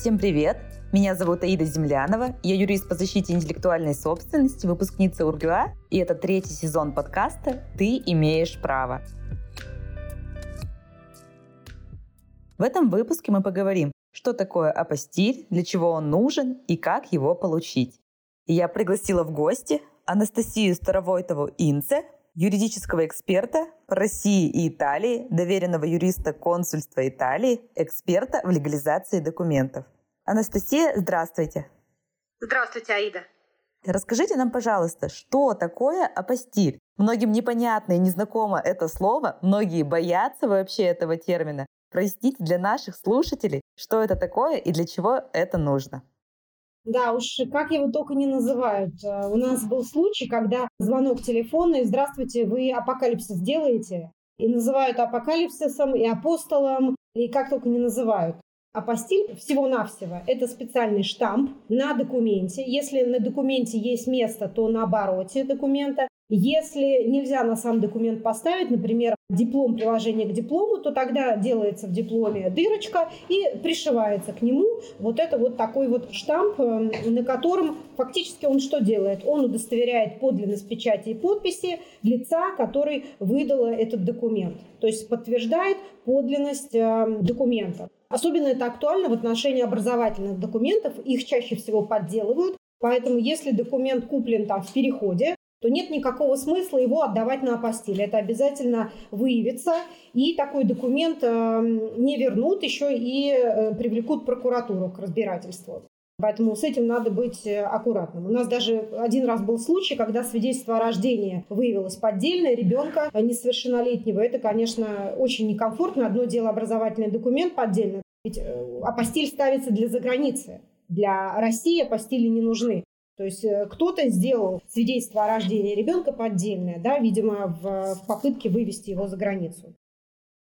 Всем привет! Меня зовут Аида Землянова, я юрист по защите интеллектуальной собственности, выпускница УрГУА, и это третий сезон подкаста «Ты имеешь право». В этом выпуске мы поговорим, что такое апостиль, для чего он нужен и как его получить. Я пригласила в гости Анастасию Старовойтову Инце, юридического эксперта России и Италии, доверенного юриста консульства Италии, эксперта в легализации документов. Анастасия, здравствуйте. Здравствуйте, Аида. Расскажите нам, пожалуйста, что такое апостиль? Многим непонятно и незнакомо это слово, многие боятся вообще этого термина. Простите для наших слушателей, что это такое и для чего это нужно. Да уж, как его только не называют. Э, у нас был случай, когда звонок телефонный, здравствуйте, вы апокалипсис делаете? И называют апокалипсисом, и апостолом, и как только не называют. Апостиль всего-навсего – это специальный штамп на документе. Если на документе есть место, то на обороте документа. Если нельзя на сам документ поставить, например, диплом приложение к диплому, то тогда делается в дипломе дырочка и пришивается к нему вот это вот такой вот штамп, э, на котором фактически он что делает? Он удостоверяет подлинность печати и подписи лица, который выдало этот документ. То есть подтверждает подлинность э, документа. Особенно это актуально в отношении образовательных документов. Их чаще всего подделывают. Поэтому если документ куплен там в переходе, то нет никакого смысла его отдавать на апостиль. Это обязательно выявится, и такой документ э, не вернут, еще и э, привлекут прокуратуру к разбирательству. Поэтому с этим надо быть э, аккуратным. У нас даже один раз был случай, когда свидетельство о рождении выявилось поддельное ребенка несовершеннолетнего. Это, конечно, очень некомфортно. Одно дело образовательный документ поддельный. Ведь апостиль ставится для заграницы. Для России апостили не нужны. То есть э, кто-то сделал свидетельство о рождении ребенка поддельное, да, видимо, в, в попытке вывести его за границу.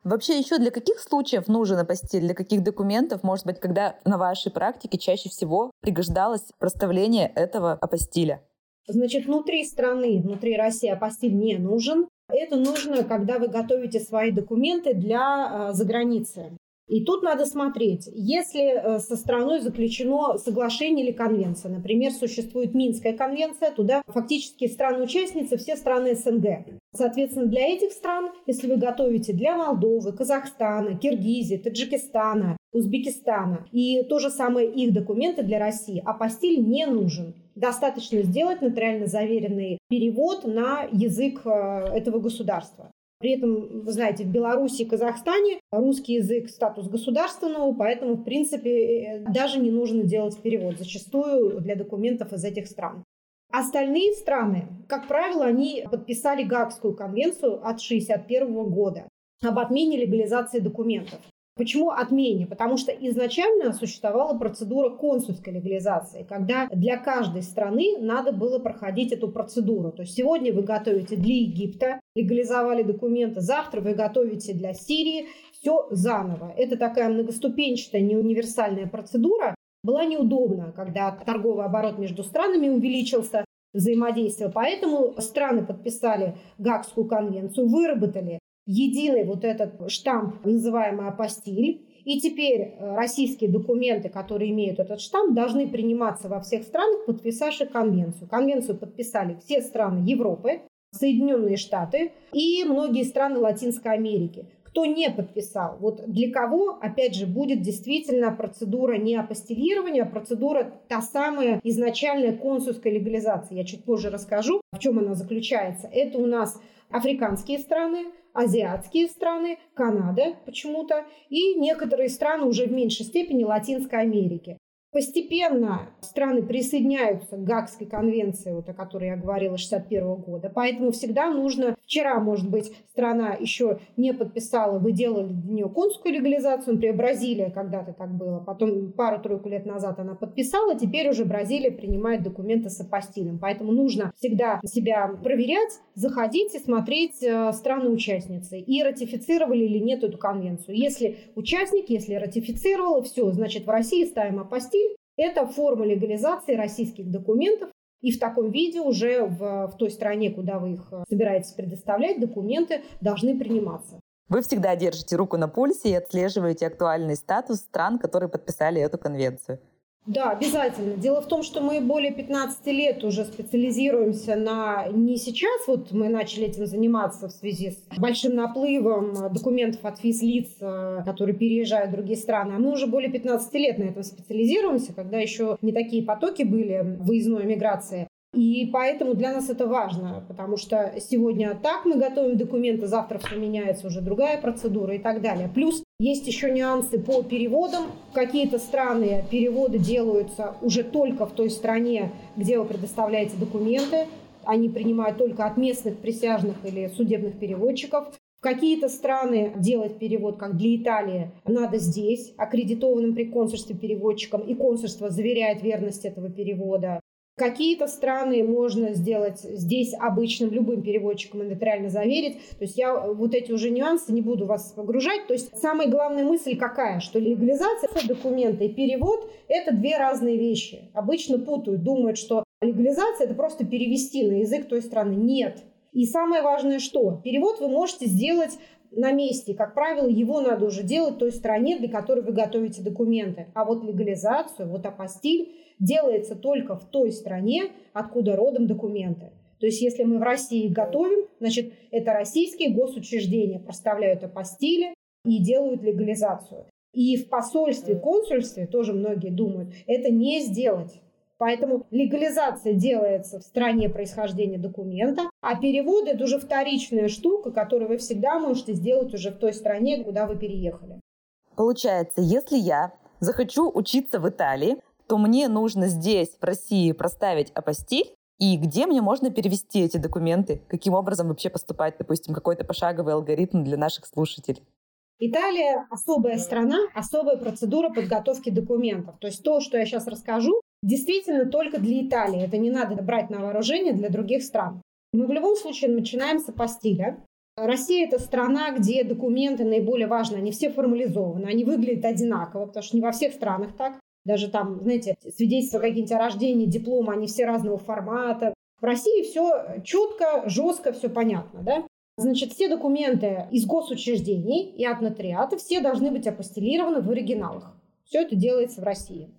Вообще еще для каких случаев нужен апостиль, для каких документов, может быть, когда на вашей практике чаще всего пригождалось проставление этого апостиля? Значит, внутри страны, внутри России апостиль не нужен. Это нужно, когда вы готовите свои документы для э, заграницы. И тут надо смотреть, если э, со страной заключено соглашение или конвенция, например, существует Минская конвенция, туда фактически страны-участницы все страны СНГ. Соответственно, для этих стран, если вы готовите для Молдовы, Казахстана, Киргизии, Таджикистана, Узбекистана, и то же самое их документы для России, апостиль не нужен. Достаточно сделать нотариально заверенный перевод на язык э, этого государства. При этом, вы знаете, в Беларуси и Казахстане русский язык статус государственного, поэтому, в принципе, э, даже не нужно делать перевод зачастую для документов из этих стран. Остальные страны, как правило, они подписали Гаагскую конвенцию от 1961 года об отмене легализации документов. Почему отмене? Потому что изначально существовала процедура консульской легализации, когда для каждой страны надо было проходить эту процедуру. То есть сегодня вы готовите для Египта, легализовали документы, завтра вы готовите для Сирии, все заново. Это такая многоступенчатая, не универсальная процедура. Была неудобна, когда торговый оборот между странами увеличился, взаимодействие. Поэтому страны подписали Гагскую конвенцию, выработали единый вот этот штамп, называемый апостиль. И теперь э, российские документы, которые имеют этот штамп, должны приниматься во всех странах, подписавших конвенцию. Конвенцию подписали все страны Европы, Соединенные Штаты и многие страны Латинской Америки. Кто не подписал, вот для кого, опять же, будет действительно процедура не апостилирования, а процедура та самая изначальная консульская легализация. Я чуть позже расскажу, в чем она заключается. Это у нас африканские страны, азиатские страны, Канада почему-то и некоторые страны уже в меньшей степени Латинской Америки. Постепенно страны присоединяются к Гагской конвенции, вот о которой я говорила, 61 года. Поэтому всегда нужно... Вчера, может быть, страна еще не подписала, вы делали для нее консульскую легализацию, например, Бразилия когда-то так было, потом пару-тройку лет назад она подписала, теперь уже Бразилия принимает документы с апостилем. Поэтому нужно всегда себя проверять, заходить и смотреть э, страны-участницы и ратифицировали или нет эту конвенцию. Если участник, если ратифицировала, все, значит, в России ставим апостиль, это форма легализации российских документов, и в таком виде уже в, в той стране, куда вы их э, собираетесь предоставлять, документы должны приниматься. Вы всегда держите руку на пульсе и отслеживаете актуальный статус стран, которые подписали эту конвенцию. Да, обязательно. Дело в том, что мы более 15 лет уже специализируемся на... Не сейчас вот мы начали этим заниматься в связи с большим наплывом документов от физлиц, э, которые переезжают в другие страны, а мы уже более 15 лет на этом специализируемся, когда еще не такие потоки были выездной миграции. И поэтому для нас это важно, потому что сегодня так мы готовим документы, завтра все меняется, уже другая процедура и так далее. Плюс есть еще нюансы по переводам. Какие-то страны переводы делаются уже только в той стране, где вы предоставляете документы. Они принимают только от местных присяжных или судебных переводчиков. В какие-то страны делать перевод, как для Италии, надо здесь, аккредитованным при консульстве переводчиком, и консульство заверяет верность этого перевода. Какие-то страны можно сделать здесь обычным любым переводчиком и нотариально заверить. То есть я вот эти уже нюансы не буду вас погружать. То есть самая главная мысль какая? Что легализация документа и перевод – это две разные вещи. Обычно путают, думают, что легализация – это просто перевести на язык той страны. Нет. И самое важное что? Перевод вы можете сделать на месте. Как правило, его надо уже делать той стране, для которой вы готовите документы. А вот легализацию, вот апостиль – делается только в той стране, откуда родом документы. То есть если мы в России готовим, значит, это российские госучреждения проставляют апостили и делают легализацию. И в посольстве, консульстве, тоже многие думают, это не сделать. Поэтому легализация делается в стране происхождения документа, а перевод – это уже вторичная штука, которую вы всегда можете сделать уже в той стране, куда вы переехали. Получается, если я захочу учиться в Италии, то мне нужно здесь, в России, проставить апостиль, и где мне можно перевести эти документы? Каким образом вообще поступать, допустим, какой-то пошаговый алгоритм для наших слушателей? Италия особая страна, особая процедура подготовки документов. То есть то, что я сейчас расскажу, действительно только для Италии. Это не надо брать на вооружение для других стран. Мы в любом случае начинаем с апостиля. Россия – это страна, где документы наиболее важны. Они все формализованы, они выглядят одинаково, потому что не во всех странах так. Даже там, знаете, свидетельства какие-нибудь о рождении, диплома, они все разного формата. В России все четко, жестко, все понятно, да? Значит, все документы из госучреждений и от нотариата все должны быть апостелированы в оригиналах. Все это делается в России.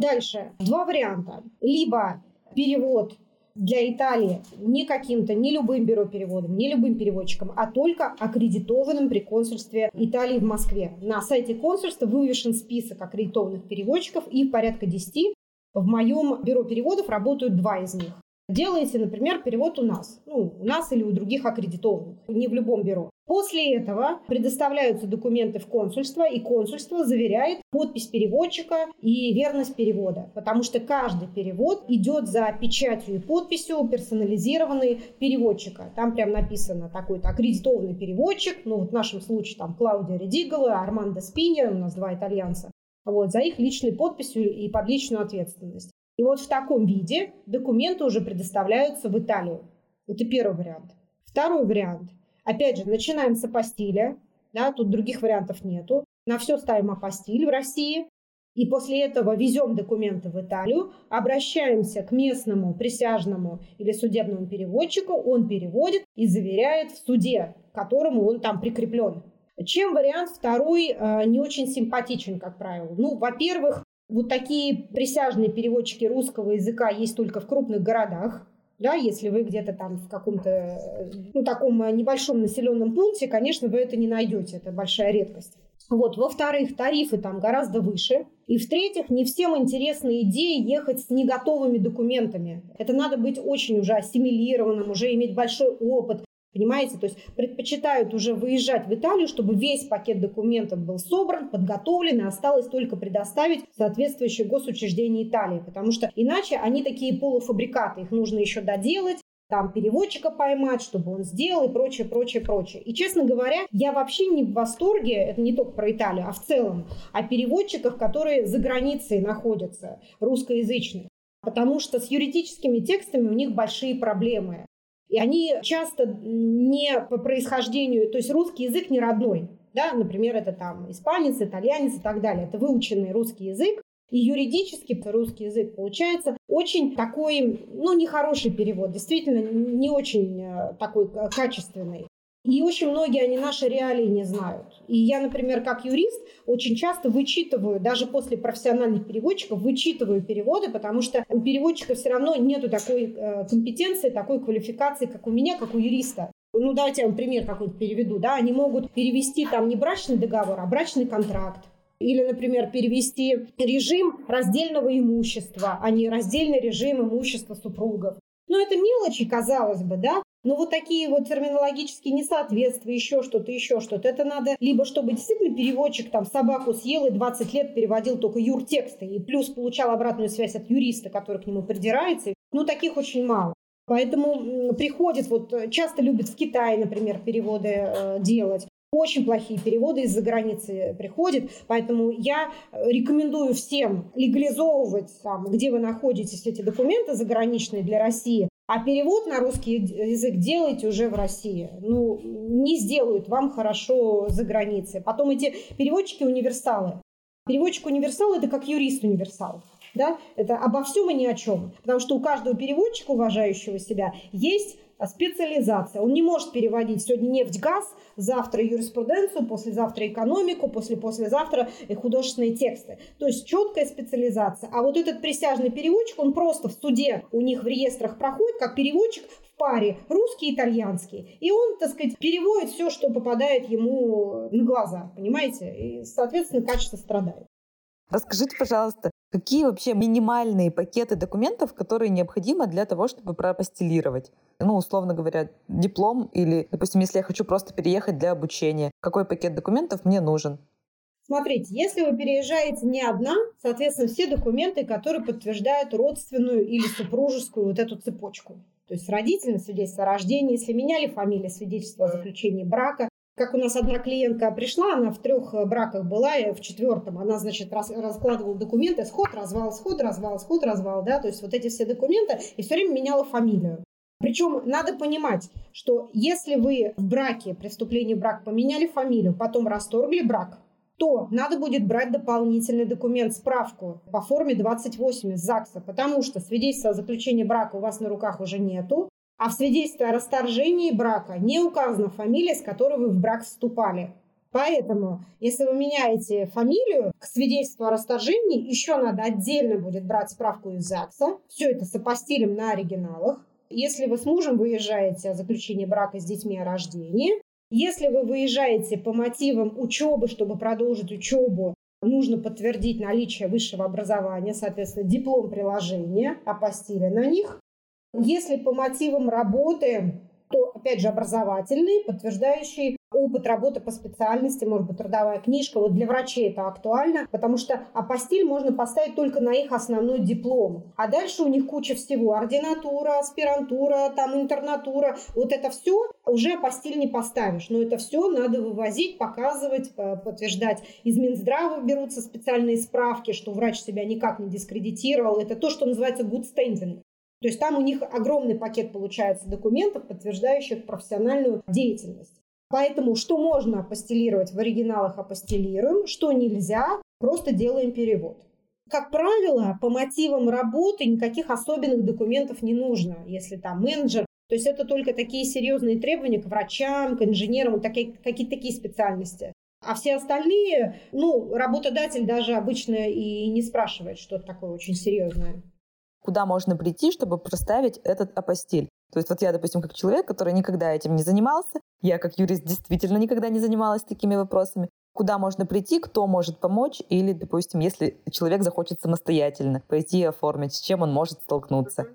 Дальше. Два варианта. Либо перевод для Италии не каким-то, не любым бюро переводом, не любым переводчиком, а только аккредитованным при консульстве Италии в Москве. На сайте консульства вывешен список аккредитованных переводчиков, и порядка 10. В моем бюро переводов работают два из них делаете, например, перевод у нас. Ну, у нас или у других аккредитованных, не в любом бюро. После этого предоставляются документы в консульство, и консульство заверяет подпись переводчика и верность перевода. Потому что каждый перевод идет за печатью и подписью персонализированный переводчика. Там прям написано такой-то аккредитованный переводчик, ну вот в нашем случае там Клаудия Редигала, Армандо Спинер, у нас два итальянца, вот, за их личной подписью и под личную ответственность. И вот в таком виде документы уже предоставляются в Италию. Это первый вариант. Второй вариант. Опять же, начинаем с апостиля. Да, тут других вариантов нету. На все ставим апостиль в России. И после этого везем документы в Италию, обращаемся к местному присяжному или судебному переводчику, он переводит и заверяет в суде, к которому он там прикреплен. Чем вариант второй э, не очень симпатичен, как правило? Ну, во-первых, вот такие присяжные переводчики русского языка есть только в крупных городах. Да, если вы где-то там в каком-то ну, таком небольшом населенном пункте, конечно, вы это не найдете. Это большая редкость. Вот. Во-вторых, тарифы там гораздо выше. И в-третьих, не всем интересна идея ехать с неготовыми документами. Это надо быть очень уже ассимилированным, уже иметь большой опыт, Понимаете, то есть предпочитают уже выезжать в Италию, чтобы весь пакет документов был собран, подготовлен, и осталось только предоставить соответствующее госучреждение Италии, потому что иначе они такие полуфабрикаты, их нужно еще доделать, там переводчика поймать, чтобы он сделал и прочее, прочее, прочее. И, честно говоря, я вообще не в восторге, это не только про Италию, а в целом, о переводчиках, которые за границей находятся, русскоязычных. Потому что с юридическими текстами у них большие проблемы. И они часто не по происхождению, то есть русский язык не родной. Да? Например, это там испанец, итальянец и так далее. Это выученный русский язык. И юридически русский язык получается очень такой, ну, нехороший перевод, действительно не очень э, такой качественный. И очень многие они наши реалии не знают. И я, например, как юрист, очень часто вычитываю, даже после профессиональных переводчиков, вычитываю переводы, потому что у переводчика все равно нету такой э, компетенции, такой квалификации, как у меня, как у юриста. Ну, давайте я вам пример какой-то переведу. Да? Они могут перевести там не брачный договор, а брачный контракт. Или, например, перевести режим раздельного имущества, а не раздельный режим имущества супругов. Ну, это мелочи, казалось бы, да, но вот такие вот терминологические несоответствия, еще что-то, еще что-то, это надо либо чтобы действительно переводчик там собаку съел и 20 лет переводил только юртексты, и плюс получал обратную связь от юриста, который к нему придирается. Ну, таких очень мало. Поэтому приходит, вот часто любят в Китае, например, переводы э, делать. Очень плохие переводы из-за границы приходят, поэтому я рекомендую всем легализовывать, там, где вы находитесь, эти документы заграничные для России, а перевод на русский язык делайте уже в России. Ну, не сделают вам хорошо за границей. Потом эти переводчики универсалы. Переводчик универсал – это как юрист универсал. Да? Это обо всем и ни о чем. Потому что у каждого переводчика, уважающего себя, есть специализация. Он не может переводить сегодня нефть, газ, завтра юриспруденцию, послезавтра экономику, после-послезавтра художественные тексты. То есть четкая специализация. А вот этот присяжный переводчик, он просто в суде у них в реестрах проходит, как переводчик в паре русский и итальянский. И он, так сказать, переводит все, что попадает ему на глаза, понимаете? И, соответственно, качество страдает. Расскажите, пожалуйста, какие вообще минимальные пакеты документов, которые необходимы для того, чтобы пропостелировать? Ну, условно говоря, диплом или, допустим, если я хочу просто переехать для обучения, какой пакет документов мне нужен? Смотрите, если вы переезжаете не одна, соответственно, все документы, которые подтверждают родственную или супружескую вот эту цепочку. То есть родительное свидетельство о рождении, если меняли фамилию, свидетельство о заключении брака, как у нас одна клиентка пришла, она в трех э, браках была, и в четвертом она, значит, раз, раскладывала документы, сход, развал, сход, развал, сход, развал, да, то есть вот эти все документы, и все время меняла фамилию. Причем надо понимать, что если вы в браке, при вступлении брак поменяли фамилию, потом расторгли брак, то надо будет брать дополнительный документ, справку по форме 28 из ЗАГСа, потому что свидетельства о заключении брака у вас на руках уже нету, а в свидетельстве о расторжении брака не указана фамилия, с которой вы в брак вступали. Поэтому, если вы меняете фамилию к свидетельству о расторжении, еще надо отдельно будет брать справку из ЗАГСа. Все это сопостилим на оригиналах. Если вы с мужем выезжаете о заключении брака с детьми о рождении, если вы выезжаете по мотивам учебы, чтобы продолжить учебу, нужно подтвердить наличие высшего образования, соответственно, диплом приложения, апостили на них. Если по мотивам работы, то, опять же, образовательный, подтверждающий опыт работы по специальности, может быть, трудовая книжка. Вот для врачей это актуально, потому что апостиль можно поставить только на их основной диплом. А дальше у них куча всего. Ординатура, аспирантура, там интернатура. Вот это все уже апостиль не поставишь. Но это все надо вывозить, показывать, подтверждать. Из Минздрава берутся специальные справки, что врач себя никак не дискредитировал. Это то, что называется good standing. То есть там у них огромный пакет получается документов, подтверждающих профессиональную деятельность. Поэтому что можно апостелировать в оригиналах апостелируем, что нельзя, просто делаем перевод. Как правило, по мотивам работы никаких особенных документов не нужно, если там менеджер. То есть это только такие серьезные требования к врачам, к инженерам, какие-то такие специальности. А все остальные, ну, работодатель даже обычно и не спрашивает что-то такое очень серьезное куда можно прийти, чтобы проставить этот апостиль. То есть вот я, допустим, как человек, который никогда этим не занимался, я как юрист действительно никогда не занималась такими вопросами, куда можно прийти, кто может помочь, или, допустим, если человек захочет самостоятельно пойти и оформить, с чем он может столкнуться.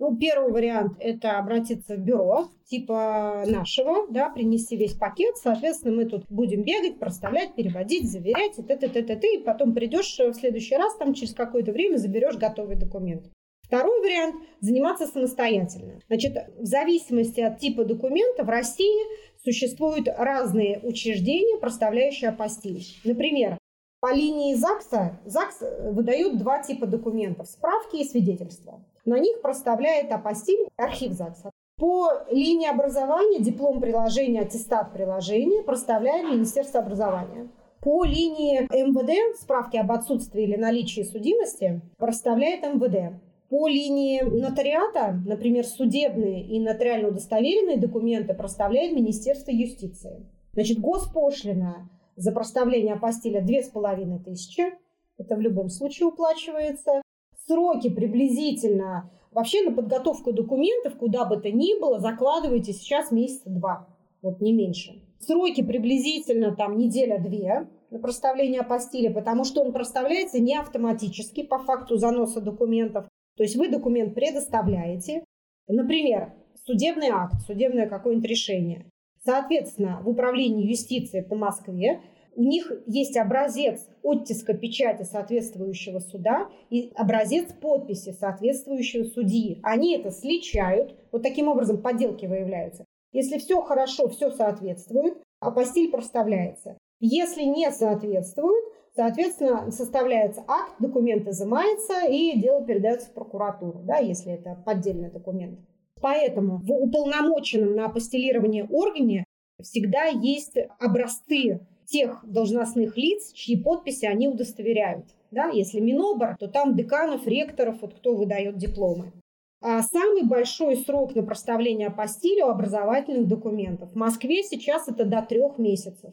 Ну, первый вариант – это обратиться в бюро типа нашего, да, принести весь пакет. Соответственно, мы тут будем бегать, проставлять, переводить, заверять, и т т т т т и потом придешь в следующий раз, там через какое-то время заберешь готовый документ. Второй вариант – заниматься самостоятельно. Значит, в зависимости от типа документа в России существуют разные учреждения, проставляющие апостиль. Например, по линии ЗАГСа ЗАГС выдает два типа документов – справки и свидетельства. На них проставляет апостиль архив ЗАГСа. По линии образования диплом приложения, аттестат приложения проставляет Министерство образования. По линии МВД справки об отсутствии или наличии судимости проставляет МВД. По линии нотариата, например, судебные и нотариально удостоверенные документы проставляет Министерство юстиции. Значит, госпошлина за проставление апостиля 2500, это в любом случае уплачивается. Сроки приблизительно, вообще на подготовку документов, куда бы то ни было, закладывайте сейчас месяца два, вот не меньше. Сроки приблизительно там неделя-две на проставление апостиля, потому что он проставляется не автоматически по факту заноса документов, то есть вы документ предоставляете, например, судебный акт, судебное какое-нибудь решение. Соответственно, в управлении юстиции по Москве у них есть образец оттиска печати соответствующего суда и образец подписи соответствующего судьи. Они это сличают, вот таким образом подделки выявляются. Если все хорошо, все соответствует, апостиль проставляется. Если не соответствует, Соответственно, составляется акт, документ изымается и дело передается в прокуратуру, да, если это поддельный документ. Поэтому в уполномоченном на апостилирование органе всегда есть образцы тех должностных лиц, чьи подписи они удостоверяют. Да, если Минобр, то там деканов, ректоров, вот кто выдает дипломы. А самый большой срок на проставление апостиля образовательных документов в Москве сейчас это до трех месяцев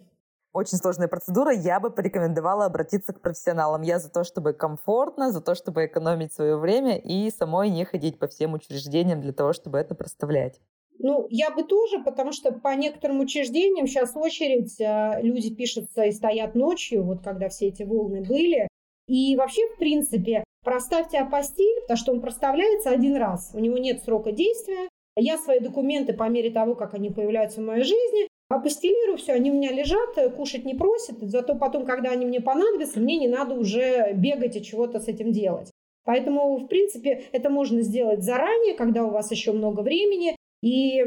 очень сложная процедура, я бы порекомендовала обратиться к профессионалам. Я за то, чтобы комфортно, за то, чтобы экономить свое время и самой не ходить по всем учреждениям для того, чтобы это проставлять. Ну, я бы тоже, потому что по некоторым учреждениям сейчас очередь, а, люди пишутся и стоят ночью, вот когда все эти волны были. И вообще, в принципе, проставьте апостиль, потому что он проставляется один раз. У него нет срока действия. Я свои документы по мере того, как они появляются в моей жизни, Апостелирую все, они у меня лежат, э, кушать не просят, зато потом, когда они мне понадобятся, мне не надо уже бегать и чего-то с этим делать. Поэтому, в принципе, это можно сделать заранее, когда у вас еще много времени. И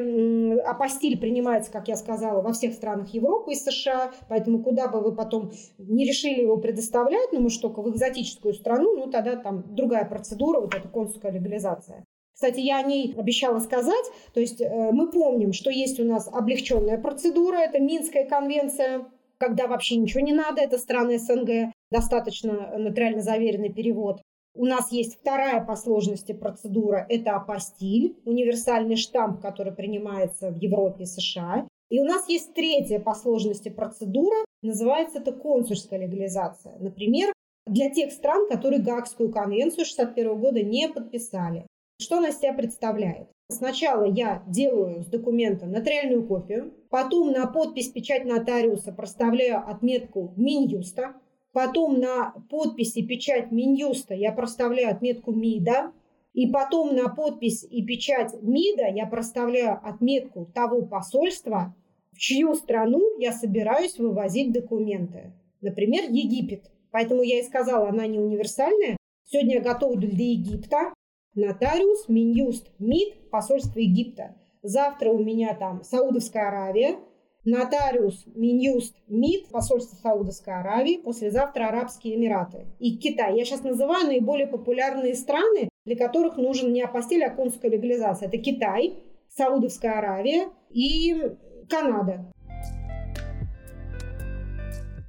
апостиль принимается, как я сказала, во всех странах Европы и США, поэтому куда бы вы потом не решили его предоставлять, ну, может, только в экзотическую страну, ну, тогда там другая процедура, вот эта консульская легализация. Кстати, я о ней обещала сказать. То есть э, мы помним, что есть у нас облегченная процедура, это Минская конвенция, когда вообще ничего не надо, это страны СНГ, достаточно нотариально заверенный перевод. У нас есть вторая по сложности процедура, это апостиль, универсальный штамп, который принимается в Европе и США. И у нас есть третья по сложности процедура, называется это консульская легализация. Например, для тех стран, которые Гаагскую конвенцию 1961 года не подписали. Что она себя представляет? Сначала я делаю с документа нотариальную копию, потом на подпись печать нотариуса проставляю отметку Минюста, потом на подпись и печать Минюста я проставляю отметку МИДа, и потом на подпись и печать МИДа я проставляю отметку того посольства, в чью страну я собираюсь вывозить документы. Например, Египет. Поэтому я и сказала, она не универсальная. Сегодня я готовлю для Египта, нотариус, Минюст, МИД, посольство Египта. Завтра у меня там Саудовская Аравия, нотариус, Минюст, МИД, посольство Саудовской Аравии, послезавтра Арабские Эмираты и Китай. Я сейчас называю наиболее популярные страны, для которых нужен не апостиль, а консульская легализация. Это Китай, Саудовская Аравия и Канада.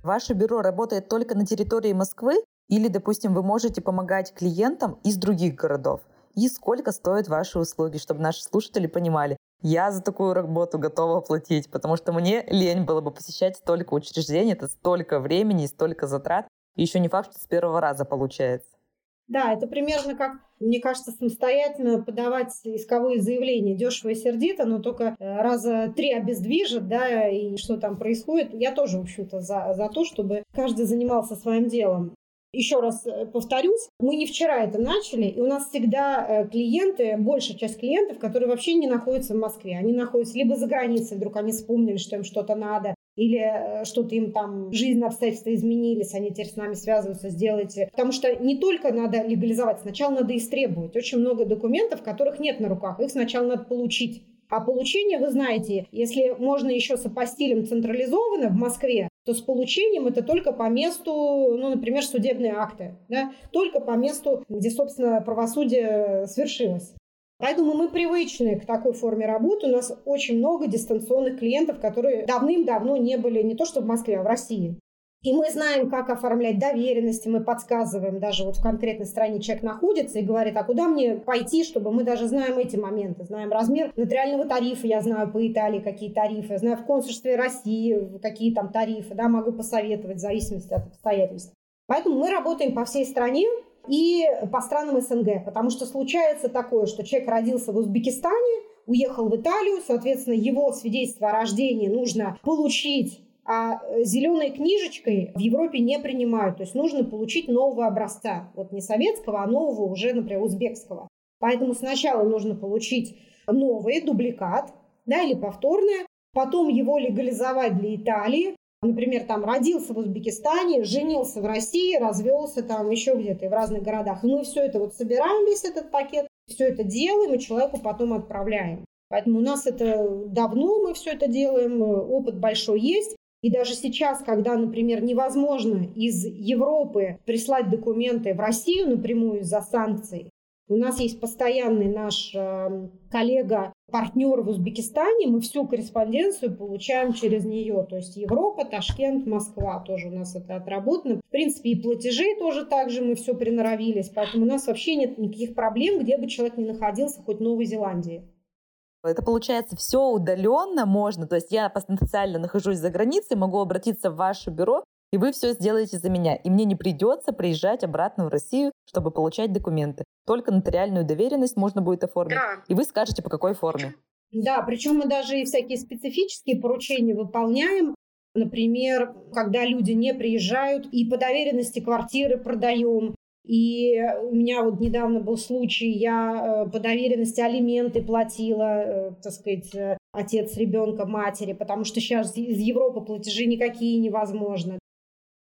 Ваше бюро работает только на территории Москвы или, допустим, вы можете помогать клиентам из других городов? И сколько стоят ваши услуги, чтобы наши слушатели понимали, я за такую работу готова платить, потому что мне лень было бы посещать столько учреждений, это столько времени и столько затрат. И еще не факт, что с первого раза получается. Да, это примерно как, мне кажется, самостоятельно подавать исковые заявления дешево и сердито, но только э, раза три обездвижат, да, и что там происходит. Я тоже, в общем-то, за, за то, чтобы каждый занимался своим делом. Еще раз э, повторюсь, мы не вчера это начали, и у нас всегда э, клиенты, большая часть клиентов, которые вообще не находятся в Москве, они находятся либо за границей, вдруг они вспомнили, что им что-то надо, или э, что-то им там жизнь, обстоятельства изменились, они теперь с нами связываются, сделайте. Потому что не только надо легализовать, сначала надо истребовать. Очень много документов, которых нет на руках, их сначала надо получить. А получение, вы знаете, если можно еще с апостилем централизованно в Москве, то с получением это только по месту, ну, например, судебные акты, да, только по месту, где, собственно, правосудие свершилось. Поэтому мы привычны к такой форме работы. У нас очень много дистанционных клиентов, которые давным-давно не были не то что в Москве, а в России. И мы знаем, как оформлять доверенности, мы подсказываем, даже вот в конкретной стране человек находится и говорит, а куда мне пойти, чтобы мы даже знаем эти моменты, знаем размер нотариального тарифа, я знаю по Италии какие тарифы, знаю в консульстве России какие там тарифы, да, могу посоветовать в зависимости от обстоятельств. Поэтому мы работаем по всей стране, и по странам СНГ, потому что случается такое, что человек родился в Узбекистане, уехал в Италию, соответственно, его свидетельство о рождении нужно получить а э, зеленой книжечкой в Европе не принимают. То есть нужно получить нового образца. Вот не советского, а нового уже, например, узбекского. Поэтому сначала нужно получить новый дубликат, да, или повторное, потом его легализовать для Италии. Например, там родился в Узбекистане, женился в России, развелся там еще где-то и в разных городах. И мы все это вот собираем, весь этот пакет, все это делаем и человеку потом отправляем. Поэтому у нас это давно мы все это делаем, опыт большой есть. И даже сейчас, когда, например, невозможно из Европы прислать документы в Россию напрямую из-за санкций, у нас есть постоянный наш э, коллега, партнер в Узбекистане, мы всю корреспонденцию получаем через нее. То есть Европа, Ташкент, Москва тоже у нас это отработано. В принципе, и платежей тоже так же мы все приноровились. Поэтому у нас вообще нет никаких проблем, где бы человек ни находился, хоть в Новой Зеландии. Это получается все удаленно можно. То есть я потенциально нахожусь за границей, могу обратиться в ваше бюро, и вы все сделаете за меня. И мне не придется приезжать обратно в Россию, чтобы получать документы. Только нотариальную доверенность можно будет оформить. Да. И вы скажете, по какой форме. Да, причем мы даже и всякие специфические поручения выполняем. Например, когда люди не приезжают и по доверенности квартиры продаем, и у меня вот недавно был случай, я э, по доверенности алименты платила, э, так сказать, э, отец ребенка матери, потому что сейчас из Европы платежи никакие невозможны.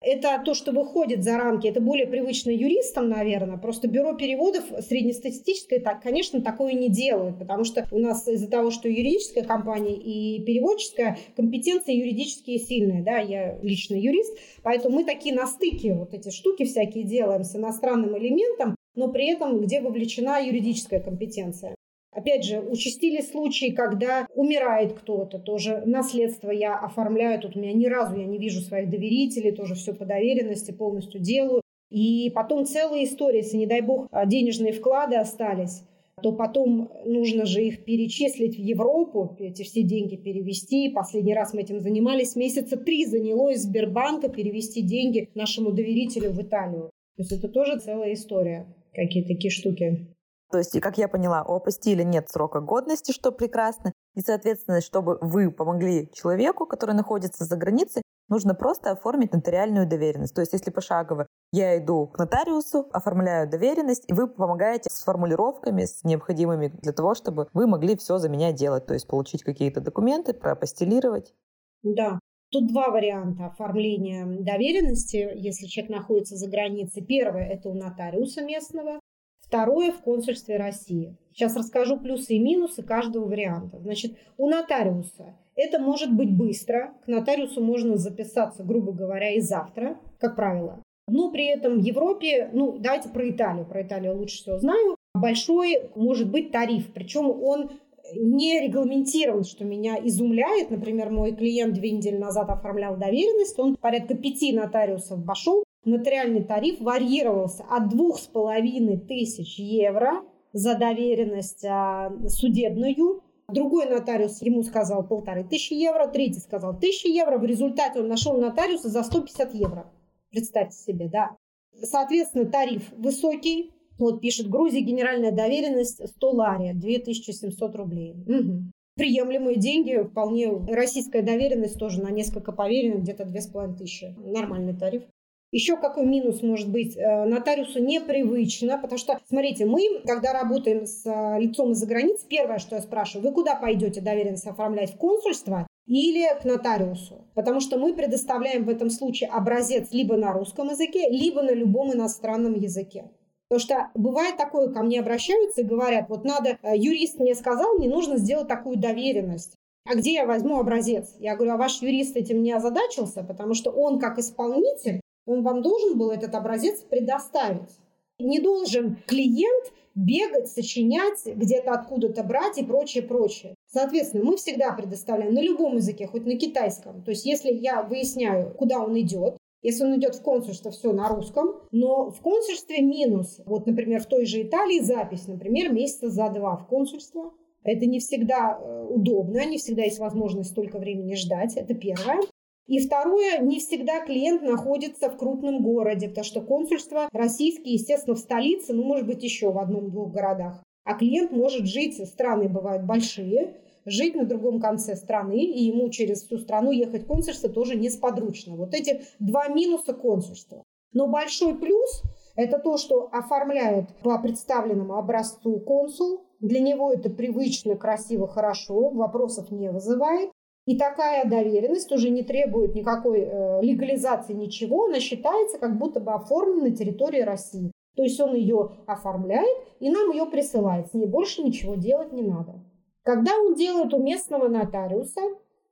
Это то, что выходит за рамки, это более привычно юристам, наверное. Просто бюро переводов среднестатистическое, так, конечно, такое не делают, потому что у нас из-за того, что юридическая компания и переводческая, компетенции юридические сильные, да, я лично юрист, поэтому мы такие на стыке вот эти штуки всякие делаем с иностранным элементом, но при этом где вовлечена юридическая компетенция. Опять же, участились случаи, когда умирает кто-то, тоже наследство я оформляю. Тут у меня ни разу я не вижу своих доверителей, тоже все по доверенности полностью делаю. И потом целая история, если, не дай бог, а, денежные вклады остались, то потом нужно же их перечислить в Европу, эти все деньги перевести. Последний раз мы этим занимались. Месяца три заняло из Сбербанка перевести деньги нашему доверителю в Италию. То есть это тоже целая история, какие такие штуки. То есть, как я поняла, у апостиля нет срока годности, что прекрасно. И, соответственно, чтобы вы помогли человеку, который находится за границей, нужно просто оформить нотариальную доверенность. То есть, если пошагово я иду к нотариусу, оформляю доверенность, и вы помогаете с формулировками, с необходимыми для того, чтобы вы могли все за меня делать. То есть, получить какие-то документы, проапостилировать. Да, Тут два варианта оформления доверенности, если человек находится за границей. Первое – это у нотариуса местного. Второе в консульстве России. Сейчас расскажу плюсы и минусы каждого варианта. Значит, у нотариуса это может быть быстро. К нотариусу можно записаться, грубо говоря, и завтра, как правило. Но при этом в Европе, ну, давайте про Италию. Про Италию лучше всего знаю. Большой может быть тариф. Причем он не регламентирован, что меня изумляет. Например, мой клиент две недели назад оформлял доверенность, он порядка пяти нотариусов обошел, нотариальный тариф варьировался от двух с половиной тысяч евро за доверенность а, судебную. Другой нотариус ему сказал полторы тысячи евро, третий сказал тысячу евро. В результате он нашел нотариуса за 150 евро. Представьте себе, да. Соответственно, тариф высокий. Вот пишет Грузия, генеральная доверенность 100 лари, 2700 рублей. Угу. Приемлемые деньги, вполне российская доверенность тоже на несколько поверенных, где-то 2500. Нормальный тариф. Еще какой минус может быть? Э, нотариусу непривычно, потому что, смотрите, мы, когда работаем с э, лицом из-за границ, первое, что я спрашиваю, вы куда пойдете доверенность оформлять? В консульство или к нотариусу? Потому что мы предоставляем в этом случае образец либо на русском языке, либо на любом иностранном языке. Потому что бывает такое, ко мне обращаются и говорят, вот надо, э, юрист мне сказал, мне нужно сделать такую доверенность. А где я возьму образец? Я говорю, а ваш юрист этим не озадачился, потому что он как исполнитель он вам должен был этот образец предоставить. Не должен клиент бегать, сочинять, где-то откуда-то брать и прочее, прочее. Соответственно, мы всегда предоставляем на любом языке, хоть на китайском. То есть, если я выясняю, куда он идет, Если он идет в консульство, все на русском, но в консульстве минус. Вот, например, в той же Италии запись, например, месяца за два в консульство. Это не всегда э, удобно, не всегда есть возможность столько времени ждать. Это первое. И второе, не всегда клиент находится в крупном городе, потому что консульство российские, естественно, в столице, ну, может быть, еще в одном-двух городах. А клиент может жить, страны бывают большие, жить на другом конце страны, и ему через всю страну ехать консульство тоже несподручно. Вот эти два минуса консульства. Но большой плюс – это то, что оформляет по представленному образцу консул. Для него это привычно, красиво, хорошо, вопросов не вызывает. И такая доверенность уже не требует никакой э, легализации ничего, она считается как будто бы оформлена на территории России. То есть он ее оформляет и нам ее присылает. С ней больше ничего делать не надо. Когда он делает у местного нотариуса,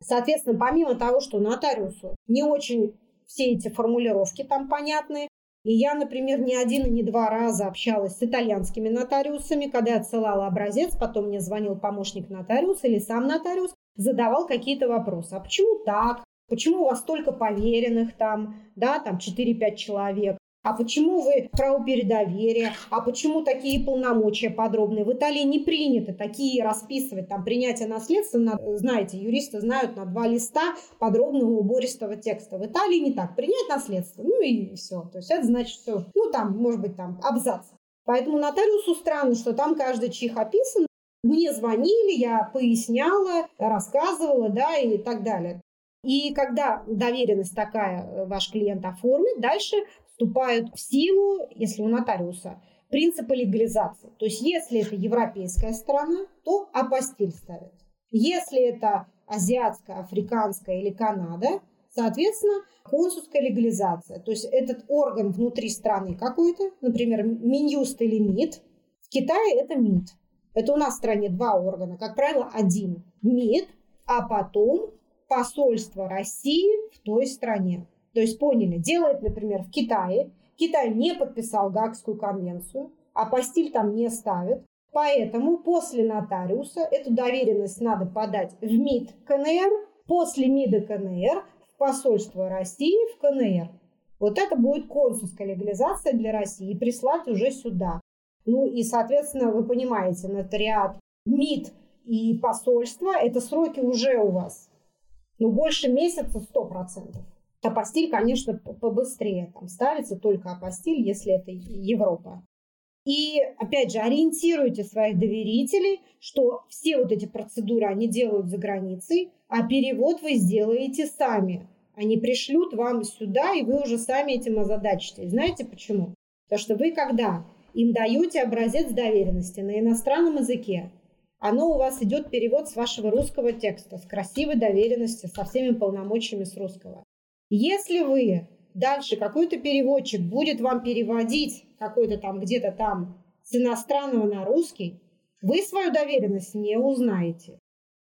соответственно, помимо того, что нотариусу не очень все эти формулировки там понятны, и я, например, не один и не два раза общалась с итальянскими нотариусами, когда я отсылала образец, потом мне звонил помощник нотариуса или сам нотариус, задавал какие-то вопросы. А почему так? Почему у вас столько поверенных там, да, там 4-5 человек? А почему вы правопередоверие? А почему такие полномочия подробные? В Италии не принято такие расписывать. Там принятие наследства, на, знаете, юристы знают на два листа подробного убористого текста. В Италии не так. Принять наследство, ну и все. То есть это значит все. Ну там, может быть, там абзац. Поэтому нотариусу странно, что там каждый чих описан. Мне звонили, я поясняла, рассказывала, да, и так далее. И когда доверенность такая э, ваш клиент оформит, дальше вступают в силу, если у нотариуса, принципы легализации. То есть если это европейская страна, то апостиль ставят. Если это азиатская, африканская или Канада, соответственно, консульская легализация. То есть этот орган внутри страны какой-то, например, Минюст или МИД. В Китае это МИД. Это у нас в стране два органа, как правило, один МИД, а потом посольство России в той стране. То есть поняли, делает, например, в Китае. Китай не подписал Гаагскую конвенцию, а постиль там не ставит. Поэтому после нотариуса эту доверенность надо подать в МИД КНР, после МИДа КНР в посольство России в КНР. Вот это будет консульская легализация для России и прислать уже сюда. Ну и, соответственно, вы понимаете, нотариат, МИД и посольство – это сроки уже у вас. Ну, больше месяца 100%. Апостиль, конечно, побыстрее там ставится только апостиль, если это Европа. И, опять же, ориентируйте своих доверителей, что все вот эти процедуры они делают за границей, а перевод вы сделаете сами. Они пришлют вам сюда, и вы уже сами этим озадачитесь. Знаете почему? Потому что вы, когда им даете образец доверенности на иностранном языке, оно у вас идет перевод с вашего русского текста, с красивой доверенностью, со всеми полномочиями с русского. Если вы дальше какой-то переводчик будет вам переводить какой-то там где-то там с иностранного на русский, вы свою доверенность не узнаете.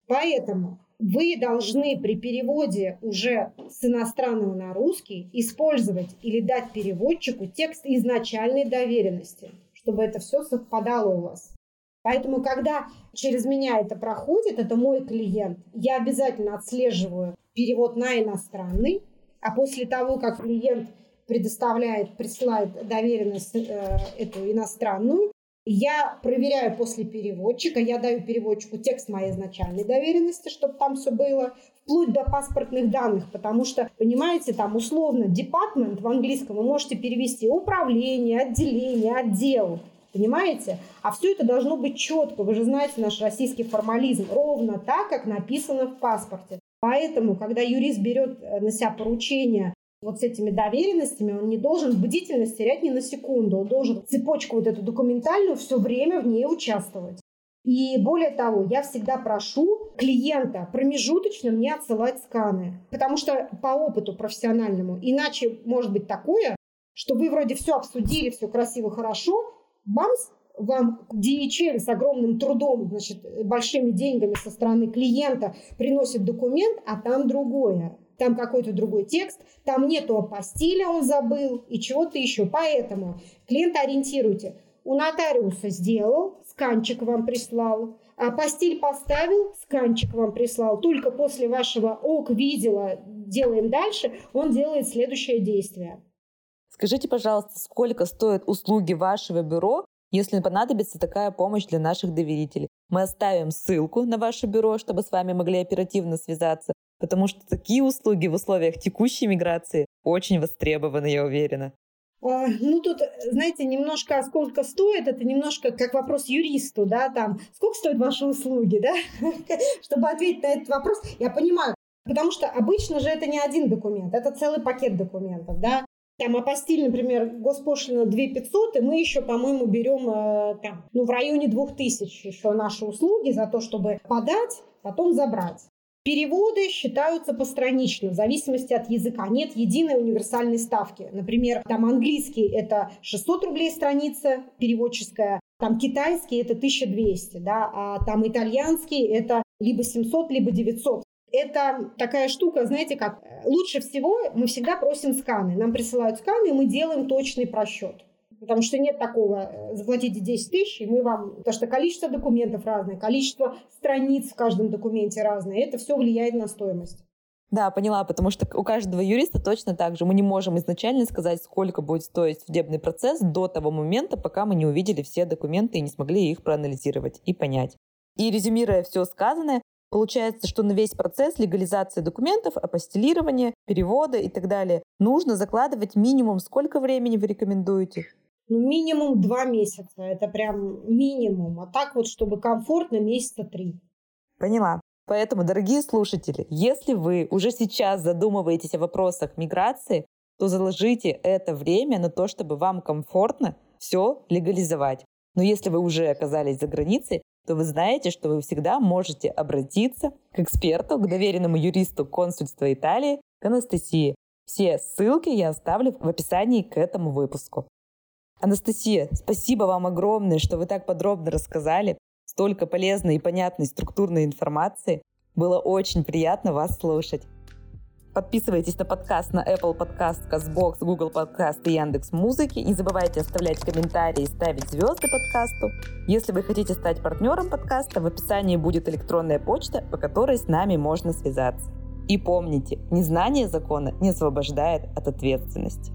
Поэтому вы должны при переводе уже с иностранного на русский использовать или дать переводчику текст изначальной доверенности, чтобы это все совпадало у вас. Поэтому, когда через меня это проходит, это мой клиент, я обязательно отслеживаю перевод на иностранный, а после того, как клиент предоставляет, присылает доверенность э, эту иностранную, я проверяю после переводчика, я даю переводчику текст моей изначальной доверенности, чтобы там все было, вплоть до паспортных данных, потому что, понимаете, там условно департмент в английском вы можете перевести управление, отделение, отдел, понимаете? А все это должно быть четко, вы же знаете наш российский формализм, ровно так, как написано в паспорте. Поэтому, когда юрист берет э, на себя поручение вот с этими доверенностями, он не должен бдительность терять ни на секунду. Он должен цепочку вот эту документальную все время в ней участвовать. И более того, я всегда прошу клиента промежуточно мне отсылать сканы. Потому что по опыту профессиональному, иначе может быть такое, что вы вроде все обсудили, все красиво, хорошо, бамс, вам DHL с огромным трудом, значит, большими деньгами со стороны клиента приносит документ, а там другое. Там какой-то другой текст, там нету апостиля, он забыл, и чего-то еще. Поэтому клиента ориентируйте. У нотариуса сделал, сканчик вам прислал, а постель поставил, сканчик вам прислал. Только после вашего ок видела, делаем дальше, он делает следующее действие. Скажите, пожалуйста, сколько стоят услуги вашего бюро, если понадобится такая помощь для наших доверителей? Мы оставим ссылку на ваше бюро, чтобы с вами могли оперативно связаться, потому что такие услуги в условиях текущей миграции очень востребованы, я уверена. А, ну, тут, знаете, немножко сколько стоит, это немножко как вопрос юристу, да, там, сколько стоят ваши услуги, да, чтобы ответить на этот вопрос, я понимаю, потому что обычно же это не один документ, это целый пакет документов, да, там апостиль, например, госпошлина 2 500, и мы еще, по-моему, берем э, там, ну, в районе 2000 еще наши услуги за то, чтобы подать, потом забрать. Переводы считаются постранично, в зависимости от языка. Нет единой универсальной ставки. Например, там английский – это 600 рублей страница переводческая, там китайский – это 1200, да, а там итальянский – это либо 700, либо 900. Это такая штука, знаете, как лучше всего мы всегда просим сканы. Нам присылают сканы, и мы делаем точный просчет. Потому что нет такого, э, заплатите 10 тысяч, и мы вам... Потому что количество документов разное, количество страниц в каждом документе разное. Это все влияет на стоимость. Да, поняла, потому что у каждого юриста точно так же. Мы не можем изначально сказать, сколько будет стоить судебный процесс до того момента, пока мы не увидели все документы и не смогли их проанализировать и понять. И резюмируя все сказанное, Получается, что на весь процесс легализации документов, апостилирования, перевода и так далее нужно закладывать минимум сколько времени вы рекомендуете? Ну, минимум два месяца. Это прям минимум. А так вот, чтобы комфортно, месяца три. Поняла. Поэтому, дорогие слушатели, если вы уже сейчас задумываетесь о вопросах миграции, то заложите это время на то, чтобы вам комфортно все легализовать. Но если вы уже оказались за границей, то вы знаете, что вы всегда можете обратиться к эксперту, к доверенному юристу консульства Италии, к Анастасии. Все ссылки я оставлю в описании к этому выпуску. Анастасия, спасибо вам огромное, что вы так подробно рассказали. Столько полезной и понятной структурной информации. Было очень приятно вас слушать. Подписывайтесь на подкаст на Apple Podcast, CastBox, Google Podcast и Яндекс Музыки. Не забывайте оставлять комментарии и ставить звезды подкасту. Если вы хотите стать партнером подкаста, в описании будет электронная почта, по которой с нами можно связаться. И помните, незнание закона не освобождает от ответственности.